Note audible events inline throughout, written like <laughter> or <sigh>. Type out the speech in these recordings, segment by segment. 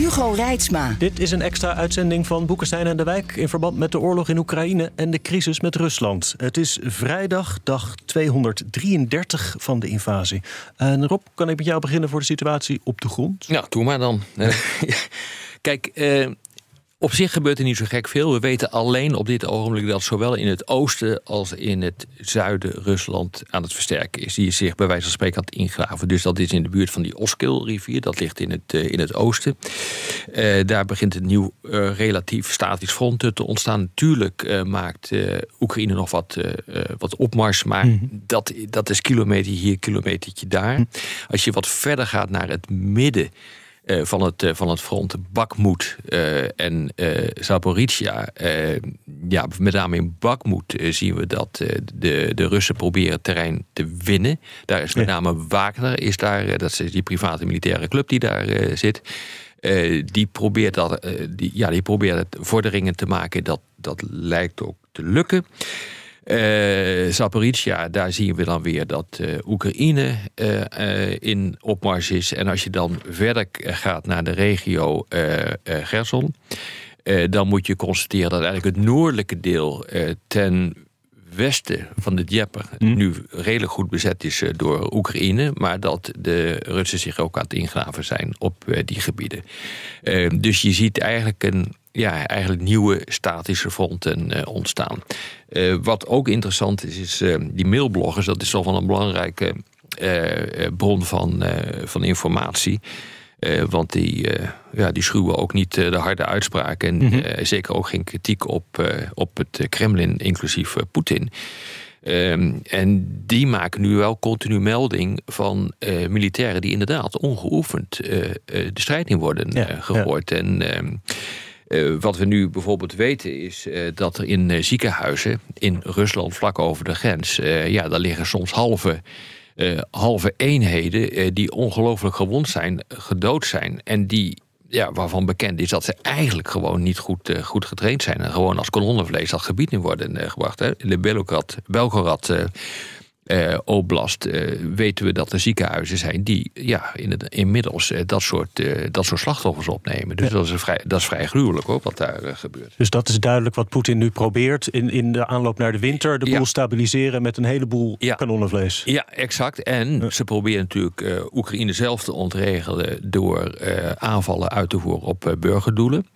Hugo Reitsma. Dit is een extra uitzending van Boekenstein en de Wijk... in verband met de oorlog in Oekraïne en de crisis met Rusland. Het is vrijdag, dag 233 van de invasie. En Rob, kan ik met jou beginnen voor de situatie op de grond? Ja, doe maar dan. <laughs> Kijk, eh, op zich gebeurt er niet zo gek veel. We weten alleen op dit ogenblik dat zowel in het oosten als in het zuiden Rusland aan het versterken is. Die zich bij wijze van spreken aan het ingraven. Dus dat is in de buurt van die Oskil-rivier. Dat ligt in het, uh, in het oosten. Uh, daar begint een nieuw uh, relatief statisch front te ontstaan. Natuurlijk maakt Oekraïne nog wat, wat opmars. Maar mm -hmm. dat, dat is kilometer hier, kilometertje daar. -hmm. Als je wat verder gaat naar het midden uh, van, het, uh, van het front Bakmoed uh, en Zaporizhia. ja, met name in Bakmoed zien we dat de, de Russen proberen terrein te winnen. Daar is met name Wagner, is daar, dat is die private militaire club die daar zit. die probeert dat, die, ja, die probeert vorderingen te maken. Dat, dat lijkt ook te lukken. Uh, Zaporizhia, daar zien we dan weer dat uh, Oekraïne uh, in opmars is. En als je dan verder gaat naar de regio Gerson, dan moet je constateren dat eigenlijk het noordelijke deel ten westen van de Dnieper mm. nu redelijk goed bezet is door Oekraïne, maar dat de Russen zich ook aan het ingraven zijn op die gebieden. dus je ziet eigenlijk een ja, eigenlijk nieuwe statische fronten uh, ontstaan. Uh, wat ook interessant is, is uh, die mailbloggers. Dat is toch wel een belangrijke bron van, van informatie. want die, ja, die schuwen ook niet de harde uitspraken. En mm -hmm. zeker ook geen kritiek op, op het Kremlin, inclusief Poetin. Um, en die maken nu wel continu melding van uh, militairen die inderdaad ongeoefend uh, uh, de strijd in worden ja, gegooid. Ja. En uh, wat we nu bijvoorbeeld weten is uh, dat er in uh, ziekenhuizen in Rusland vlak over de grens, ja, daar liggen soms halve, halve eenheden die ongelooflijk gewond zijn, gedood zijn en die ja, waarvan bekend is dat ze eigenlijk gewoon niet goed, goed getraind zijn. En gewoon als kolonnenvlees dat gebied in worden gebracht. Hè. De uh, Oblast uh, weten we dat er ziekenhuizen zijn die ja, in het, inmiddels uh, dat, soort, dat soort slachtoffers opnemen. Dus ja. dat, is vrij, dat is vrij gruwelijk hoor, wat daar gebeurt. Dus dat is duidelijk wat Poetin nu probeert in, in de aanloop naar de winter. De boel ja. stabiliseren met een heleboel ja. kanonnenvlees. Ja, exact. En ze proberen natuurlijk Oekraïne zelf te ontregelen door aanvallen uit te voeren op burgerdoelen.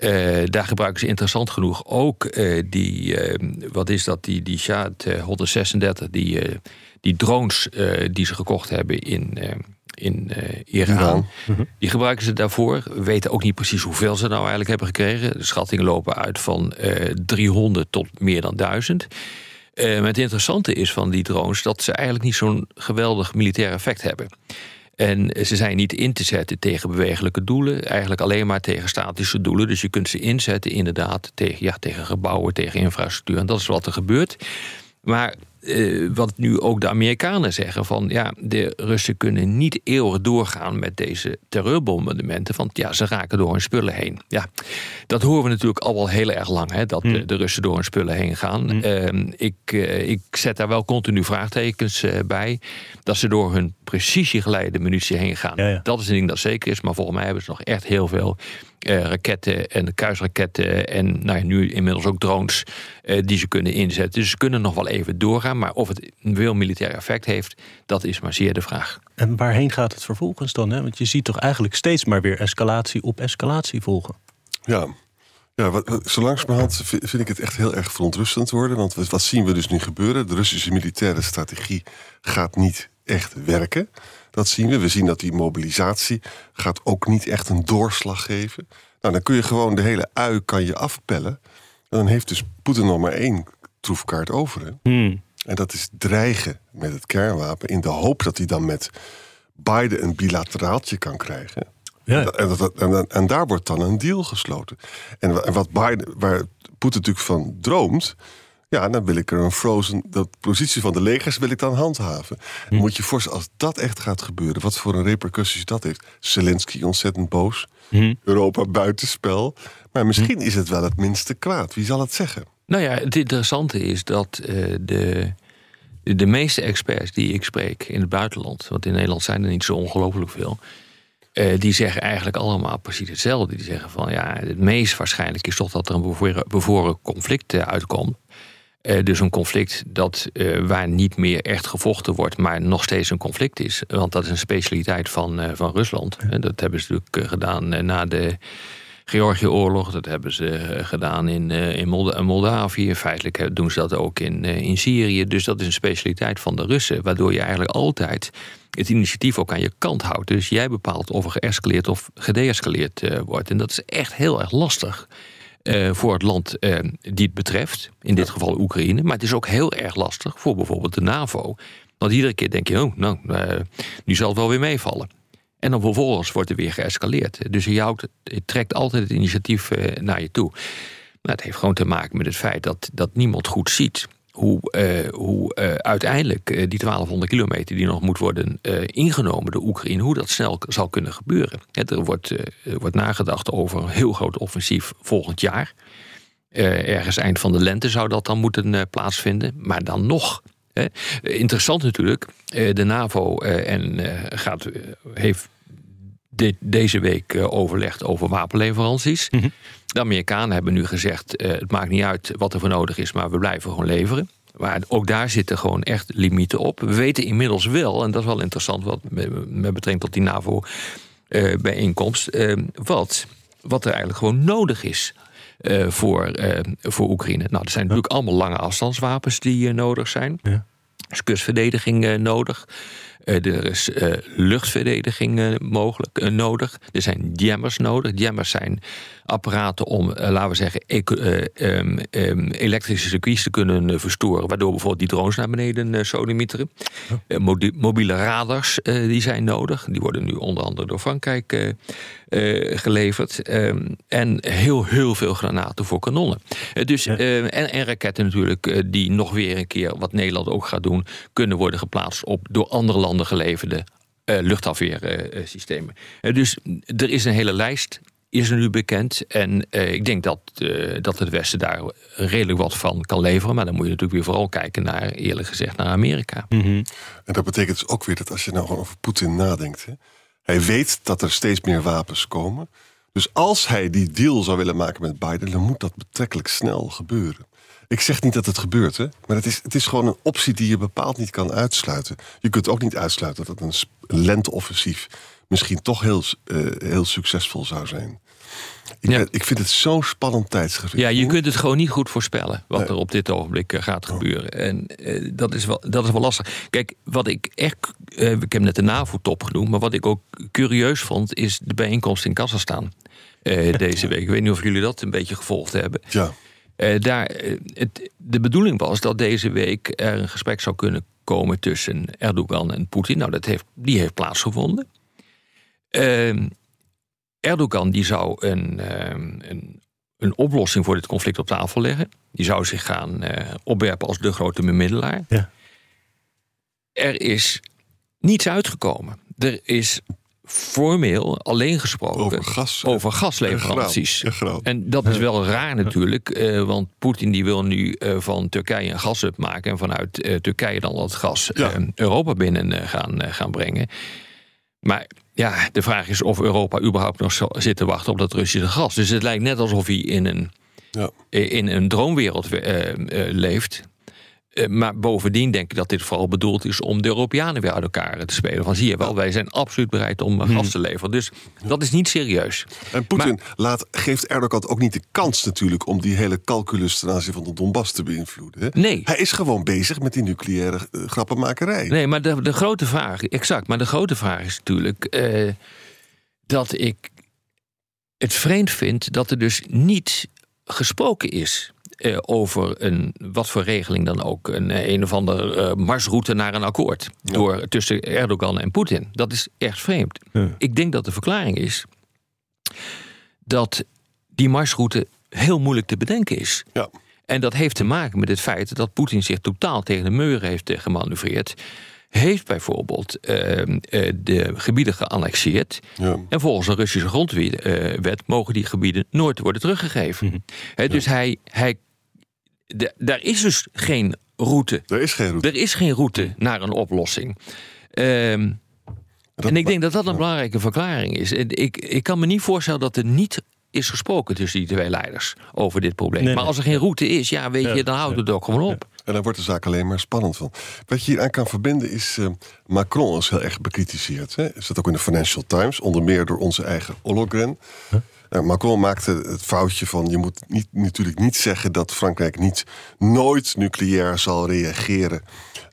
Uh, daar gebruiken ze interessant genoeg ook uh, die, uh, wat is dat, die, die Shahed 136, die, die drones die ze gekocht hebben in, in Iran. Iran. -huh. Die gebruiken ze daarvoor. We weten ook niet precies hoeveel ze nou eigenlijk hebben gekregen. De schattingen lopen uit van 300 tot meer dan 1000. maar het interessante is van die drones dat ze eigenlijk niet zo'n geweldig militair effect hebben. En ze zijn niet in te zetten tegen bewegelijke doelen, eigenlijk alleen maar tegen statische doelen. Dus je kunt ze inzetten inderdaad tegen, ja, tegen gebouwen, tegen infrastructuur. En dat is wat er gebeurt. Maar uh, wat nu ook de Amerikanen zeggen: van ja, de Russen kunnen niet eeuwig doorgaan met deze terreurbombardementen. Want ja, ze raken door hun spullen heen. Ja, dat horen we natuurlijk al wel heel erg lang, hè, dat mm. de Russen door hun spullen heen gaan. Mm. Uh, ik, uh, ik zet daar wel continu vraagtekens bij. Dat ze door hun precisiegeleide munitie heen gaan. Ja, ja. Dat is een ding dat zeker is. Maar volgens mij hebben ze nog echt heel veel uh, raketten en kruisraketten en nou, nu inmiddels ook drones uh, die ze kunnen inzetten. Dus ze kunnen nog wel even doorgaan, maar of het een veel militair effect heeft, dat is maar zeer de vraag. En waarheen gaat het vervolgens dan? Hè? Want je ziet toch eigenlijk steeds maar weer escalatie op escalatie volgen. Ja, ja, wat, wat, zo langzamerhand vind ik het echt heel erg verontrustend worden. Want wat zien we dus nu gebeuren? De Russische militaire strategie gaat niet echt werken. Dat zien we. We zien dat die mobilisatie gaat ook niet echt een doorslag geven. Nou, dan kun je gewoon de hele ui kan je afpellen. En dan heeft dus Poetin nog maar één troefkaart over. Hè? Hmm. En dat is dreigen met het kernwapen in de hoop dat hij dan met Biden een bilateraaltje kan krijgen. Ja. En, dat- dat- en, en daar wordt dan een deal gesloten. En, en wat Biden, waar Poetin natuurlijk van droomt. Ja, dan wil ik er een frozen. De positie van de legers wil ik dan handhaven. Dan moet je voorstellen, als dat echt gaat gebeuren, wat voor een repercussies dat heeft. Zelensky ontzettend boos. Europa buitenspel. Maar misschien is het wel het minste kwaad. Wie zal het zeggen? Nou ja, het interessante is dat eh, de, de meeste experts die ik spreek in het buitenland, want in Nederland zijn er niet zo ongelooflijk veel, eh, die zeggen eigenlijk allemaal precies hetzelfde. Die zeggen van ja, het meest waarschijnlijk is toch dat er een bevoren, bevoren conflict eh, uitkomt. Eh, dus een conflict dat, eh, waar niet meer echt gevochten wordt, maar nog steeds een conflict is. Want dat is een specialiteit van, eh, van Rusland. Dat hebben ze natuurlijk gedaan na de Georgië-oorlog. Dat hebben ze gedaan in, in Molda- Moldavië. Feitelijk doen ze dat ook in, in Syrië. Dus dat is een specialiteit van de Russen. Waardoor je eigenlijk altijd het initiatief ook aan je kant houdt. Dus jij bepaalt of er geëscaleerd of gedeescaleerd wordt. En dat is echt heel erg lastig. Eh, voor het land eh, die het betreft, in dit geval Oekraïne. Maar het is ook heel erg lastig voor bijvoorbeeld de NAVO. Want iedere keer denk je, oh, nou, eh, nu zal het wel weer meevallen. En dan vervolgens wordt er weer geëscaleerd. Dus je, houdt, je trekt altijd het initiatief eh, naar je toe. Maar het heeft gewoon te maken met het feit dat, dat niemand goed ziet hoe, eh, hoe eh, uiteindelijk eh, die 1200 kilometer die nog moet worden ingenomen, de Oekraïne, hoe dat snel zal kunnen gebeuren. Er, wordt, wordt nagedacht over een heel groot offensief volgend jaar. Ergens eind van de lente zou dat dan moeten plaatsvinden. Maar dan nog. Interessant natuurlijk. de NAVO en, gaat, heeft deze week overlegd over wapenleveranties. De Amerikanen hebben nu gezegd: eh, het maakt niet uit wat er voor nodig is, maar we blijven gewoon leveren. Maar ook daar zitten gewoon echt limieten op. We weten inmiddels wel, en dat is wel interessant wat met, betrekking tot die NAVO-bijeenkomst, eh, wat, wat er eigenlijk gewoon nodig is. eh, voor, eh, voor Oekraïne. Nou, er zijn natuurlijk allemaal lange afstandswapens die eh, nodig zijn. Ja. Er is kustverdediging eh, nodig. Eh, er is eh, luchtverdediging eh, mogelijk eh, nodig. Er zijn jammers nodig. Jammers zijn apparaten om, eh, laten we zeggen, eh, ehm, ehm, elektrische circuits te kunnen eh, verstoren. Waardoor bijvoorbeeld die drones naar beneden sodemieteren. Mobiele radars die zijn nodig. Die worden nu onder andere door Frankrijk geleverd. Ehm, en heel, heel veel granaten voor kanonnen. Dus, en, en raketten natuurlijk, die nog weer een keer, wat Nederland ook gaat doen, kunnen worden geplaatst op door andere landen geleverde luchtafweersystemen. Dus er is een hele lijst. Is er nu bekend. En eh, ik denk dat, eh, dat het Westen daar redelijk wat van kan leveren. Maar dan moet je natuurlijk weer vooral kijken naar, eerlijk gezegd, naar Amerika. En dat betekent dus ook weer dat als je nou gewoon over Poetin nadenkt. Hè, hij weet dat er steeds meer wapens komen. Dus als hij die deal zou willen maken met Biden, dan moet dat betrekkelijk snel gebeuren. Ik zeg niet dat het gebeurt, hè, maar het is, het is gewoon een optie die je bepaald niet kan uitsluiten. Je kunt ook niet uitsluiten dat een sp- lenteoffensief misschien toch heel, eh, heel succesvol zou zijn. Ik, Ja. ben- ik vind het zo'n spannend tijdsgevricht. Ja, je kunt het gewoon niet goed voorspellen wat Nee. er op dit ogenblik eh, gaat gebeuren. En eh, dat, is wel, dat is wel lastig. Kijk, wat ik echt. ik heb net de NAVO-top genoemd. Maar wat ik ook curieus vond, is de bijeenkomst in Kazachstan. <laughs> deze week. Ik weet niet of jullie dat een beetje gevolgd hebben. Ja, daar, het, de bedoeling was dat deze week er een gesprek zou kunnen komen tussen Erdogan en Poetin. Nou, dat heeft, die heeft plaatsgevonden. Ehm, Erdogan die zou een, ehm, een, een oplossing voor dit conflict op tafel leggen. Die zou zich gaan eh, opwerpen als de grote bemiddelaar. Ja. Er is niets uitgekomen. Er is formeel alleen gesproken over gas. over gasleveranties. En graan. En dat is wel raar natuurlijk, eh, want Poetin die wil nu eh, van Turkije een gashub maken en vanuit eh, Turkije dan dat gas Ja. Europa binnen eh, gaan, eh, gaan brengen. Maar ja, de vraag is of Europa überhaupt nog zit te wachten op dat Russische gas. Dus het lijkt net alsof hij in een, Ja. in een droomwereld eh, eh, leeft. Eh, maar bovendien denk ik dat dit vooral bedoeld is om de Europeanen weer uit elkaar te spelen. Van zie je wel, wij zijn absoluut bereid om eh, gas te leveren. Dus dat is niet serieus. En Poetin laat, geeft Erdogan ook niet de kans natuurlijk om die hele calculus ten aanzien van de Donbass te beïnvloeden. Hè? Nee. Hij is gewoon bezig met die nucleaire eh, grappenmakerij. Nee, maar de, de grote vraag, exact, maar de grote vraag is natuurlijk dat ik het vreemd vind dat er dus niet gesproken is eh, over een, wat voor regeling dan ook, een, eh, een of andere eh, marsroute naar een akkoord door, tussen Erdogan en Poetin. Dat is echt vreemd. Ik denk dat de verklaring is dat die marsroute heel moeilijk te bedenken is. Ja. En dat heeft te maken met het feit dat Poetin zich totaal tegen de muur heeft gemanoeuvreerd. Heeft bijvoorbeeld eh, eh, de gebieden geannexeerd. Ja. En volgens een Russische grondwet wet mogen die gebieden nooit worden teruggegeven. Hè, dus hij, hij, de- daar is dus geen route. Er is geen route. Er is geen route naar een oplossing. Ehm, Dat- en ik denk dat dat een belangrijke verklaring is. En Ik, ik kan me niet voorstellen dat er niet is gesproken tussen die twee leiders over dit probleem. Nee, maar nee. als er geen route is, ja, weet Ja, je, dan houdt het ook gewoon op. En daar wordt de zaak alleen maar spannend van. Wat je hier aan kan verbinden is... eh, Macron is heel erg bekritiseerd. Hè? Is dat ook in de Financial Times. Onder meer door onze eigen Ollogren. Eh, Macron maakte het foutje van... je moet niet, natuurlijk niet zeggen dat Frankrijk niet nooit nucleair zal reageren...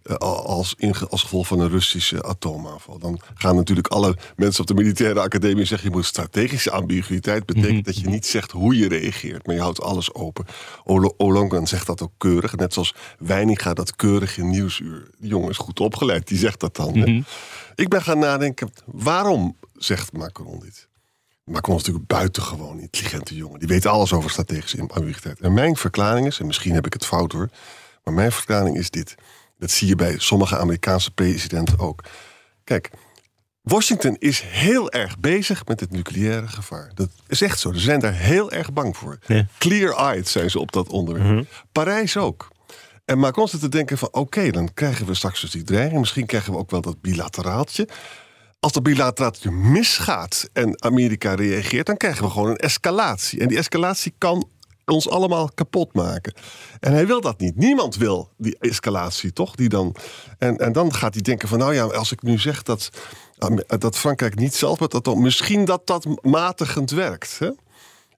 eh, als, in, als gevolg van een Russische atoomaanval. Dan gaan natuurlijk alle mensen op de militaire academie zeggen... je moet strategische ambiguïteit betekent dat je niet zegt hoe je reageert... maar je houdt alles open. Olo- Ollongren zegt dat ook keurig. Net zoals Weininga dat keurig in Nieuwsuur. Die jongen is goed opgeleid, die zegt dat dan. hè. Ik ben gaan nadenken, waarom zegt Macron dit? Macron is natuurlijk een buitengewoon intelligente jongen. Die weet alles over strategische ambiguïteit. En mijn verklaring is, en misschien heb ik het fout hoor... maar mijn verklaring is dit. Dat zie je bij sommige Amerikaanse presidenten ook. Kijk, Washington is heel erg bezig met het nucleaire gevaar. Dat is echt zo. Ze zijn daar heel erg bang voor. Ja. Clear-eyed zijn ze op dat onderwerp. Parijs ook. En Macron zit te denken van... oké, dan krijgen we straks dus die dreiging. Misschien krijgen we ook wel dat bilateraaltje. Als dat bilateraaltje misgaat en Amerika reageert... dan krijgen we gewoon een escalatie. En die escalatie kan ons allemaal kapot maken. En hij wil dat niet. Niemand wil die escalatie, toch? Die dan, en, en dan gaat hij denken van... nou ja, als ik nu zeg dat, dat Frankrijk niet zelf met dat... misschien dat dat matigend werkt, hè?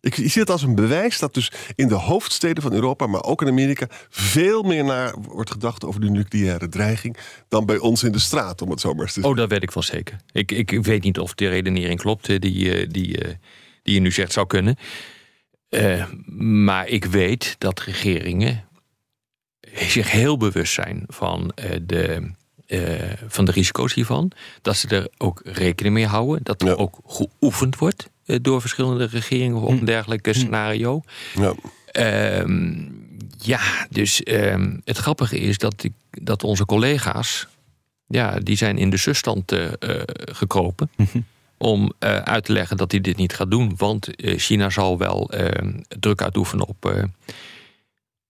Ik zie het als een bewijs dat dus in de hoofdsteden van Europa, maar ook in Amerika, veel meer naar wordt gedacht over de nucleaire dreiging dan bij ons in de straat, om het zo maar eens te zeggen. Oh, dat weet ik wel zeker. Ik, ik weet niet of de redenering klopt eh, die, eh, die, eh, die je nu zegt zou kunnen. Maar ik weet dat regeringen zich heel bewust zijn van, de, eh, van de risico's hiervan. Dat ze er ook rekening mee houden. Dat er Ja. ook geoefend wordt eh, door verschillende regeringen op een dergelijk scenario. Ja. Ehm, ja, dus ehm, het grappige is dat, ik, dat onze collega's, ja, die zijn in de zusstand eh, gekropen. om eh, uit te leggen dat hij dit niet gaat doen. Want China zal wel ehm, druk uitoefenen op,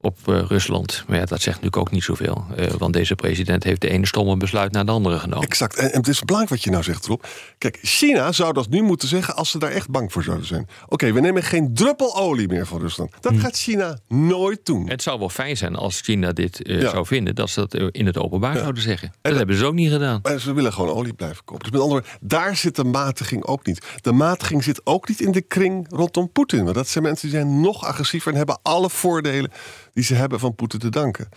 op eh, Rusland. Maar ja, dat zegt natuurlijk ook niet zoveel. Eh, want deze president heeft de ene stomme besluit naar de andere genomen. Exact. En, en het is belangrijk wat je nou zegt, Rob. Kijk, China zou dat nu moeten zeggen als ze daar echt bang voor zouden zijn. Oké, we nemen geen druppel olie meer van Rusland. Dat gaat China nooit doen. Het zou wel fijn zijn als China dit eh, Ja. zou vinden, dat ze dat in het openbaar zouden zeggen. Dat, dat- hebben ze ook niet gedaan. Maar ze willen gewoon olie blijven kopen. Dus met andere woorden, daar zit de matiging ook niet. De matiging zit ook niet in de kring rondom Poetin. Want dat zijn mensen die zijn nog agressiever en hebben alle voordelen die ze hebben van Poetin te danken.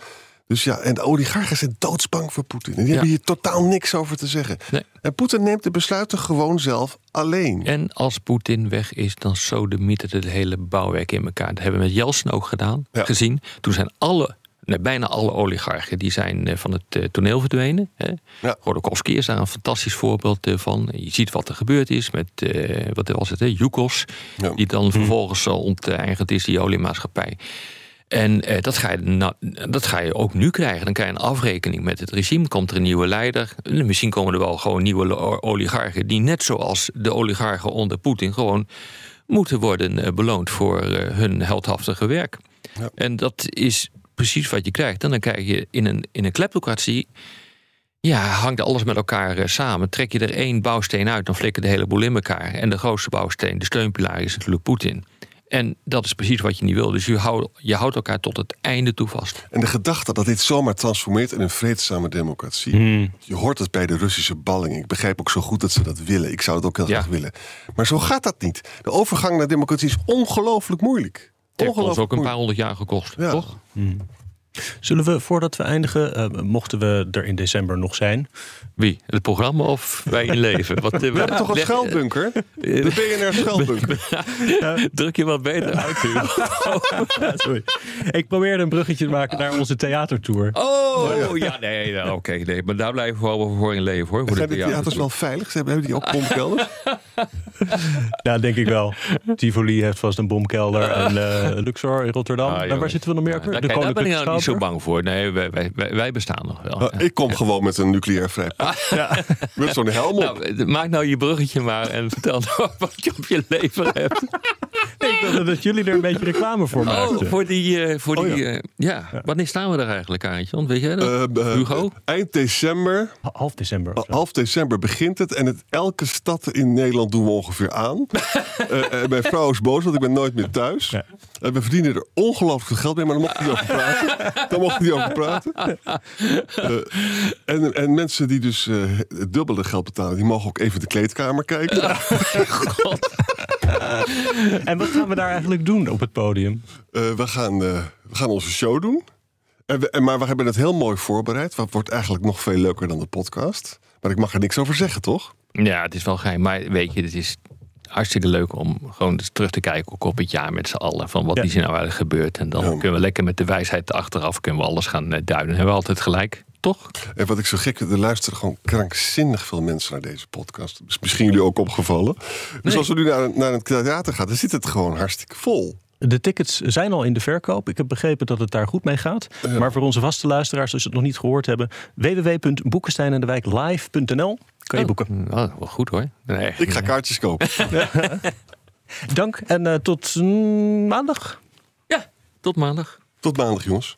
Dus ja, en de oligarchen zijn doodsbang voor Poetin. En die Ja. hebben hier totaal niks over te zeggen. Nee. En Poetin neemt de besluiten gewoon zelf alleen. En als Poetin weg is, dan sodemietert het hele bouwwerk in elkaar. Dat hebben we met Jeltsin ook gedaan, Ja. gezien. Toen zijn alle, nee, bijna alle oligarchen die zijn eh, van het eh, toneel verdwenen. Hè. Ja. Is daar een fantastisch voorbeeld eh, van. Je ziet wat er gebeurd is met, eh, wat was het, hè? Yukos. Ja. Die dan vervolgens al onteigend is, die oliemaatschappij. En eh, dat, ga je, dat ga je ook nu krijgen. Dan krijg je een afrekening met het regime. Komt er een nieuwe leider. En Misschien komen er wel gewoon nieuwe oligarchen... die net zoals de oligarchen onder Poetin... gewoon moeten worden eh, beloond voor eh, hun heldhaftige werk. Ja. En dat is precies wat je krijgt. En dan krijg je in een, in een kleptocratie... Ja, hangt alles met elkaar samen. Trek je er één bouwsteen uit, dan flikkert de hele boel in elkaar. En de grootste bouwsteen, de steunpilaar, is natuurlijk Poetin. En dat is precies wat je niet wil. Dus je houdt, je houdt elkaar tot het einde toe vast. En de gedachte dat dit zomaar transformeert in een vreedzame democratie. Je hoort het bij de Russische balling. Ik begrijp ook zo goed dat ze dat willen. Ik zou het ook heel Ja. graag willen. Maar zo gaat dat niet. De overgang naar democratie is ongelooflijk moeilijk. Het heeft ons Ongelooflijk ook een paar honderd jaar gekost, Ja. toch? Zullen we, voordat we eindigen, uh, mochten we er in december nog zijn... Wie? Het programma of wij in leven? Wat, <laughs> we hebben toch een schuilbunker? De <laughs> BNR schuilbunker. <laughs> Druk je wat beter uit, Sorry. Ik probeerde een bruggetje te maken naar onze theatertour. Oh, ja, nee, nou, oké. Okay, nee, maar daar blijven we wel voor in leven, hoor. Voor zijn de theaters wel veilig? Ze hebben die ook bomkelders? <laughs> ja, denk ik wel. Tivoli heeft vast een bomkelder. En uh, <laughs> Luxor in Rotterdam. Ah, en waar zitten we nog meer? Ja, de daar ben ik nou niet zo bang voor. Nee, wij, wij, wij bestaan nog wel. Nou, ik kom gewoon met een nucleair vrij <laughs> ja. Met zo'n helm op. Nou, maak nou je bruggetje maar en vertel nou wat je op je lever hebt. Dat jullie er een beetje reclame voor maakten. Oh, voor die... Uh, voor oh, die ja. Uh, ja. wanneer staan we er eigenlijk, Aantje? Weet jij dat? Uh, Hugo? Eind december. Half december. Half december begint het. En het, elke stad in Nederland doen we ongeveer aan. <laughs> mijn vrouw is boos, want ik ben nooit meer thuis. Ja. we verdienen er ongelooflijk veel geld mee, maar dan mochten we niet over praten. <laughs> Dan niet over praten. en, en mensen die dus het dubbele geld betalen, die mogen ook even de kleedkamer kijken. <laughs> God. en wat gaan we daar eigenlijk doen op het podium? we, gaan, we gaan onze show doen. En maar we hebben het heel mooi voorbereid. Wat wordt eigenlijk nog veel leuker dan de podcast. Maar ik mag er niks over zeggen, toch? Ja, het is wel geheim. Maar weet je, het is hartstikke leuk om gewoon eens terug te kijken op het jaar met z'n allen. Van wat ja. is er nou eigenlijk gebeurd. En dan kunnen we lekker met de wijsheid achteraf kunnen we alles gaan duiden. Hebben we altijd gelijk. Toch? En wat ik zo gek vind, er luisteren gewoon krankzinnig veel mensen naar deze podcast. Is misschien jullie ook opgevallen. Dus als we nu naar, naar het theater gaan, dan zit het gewoon hartstikke vol. De tickets zijn al in de verkoop. Ik heb begrepen dat het daar goed mee gaat. Maar voor onze vaste luisteraars, als ze het nog niet gehoord hebben, www.boekensteinendewijklive.nl kan je oh. boeken. Oh, wel goed hoor. Nee. Ik ga kaartjes kopen. <laughs> Dank en uh, tot maandag. Ja, tot maandag. Tot maandag, jongens.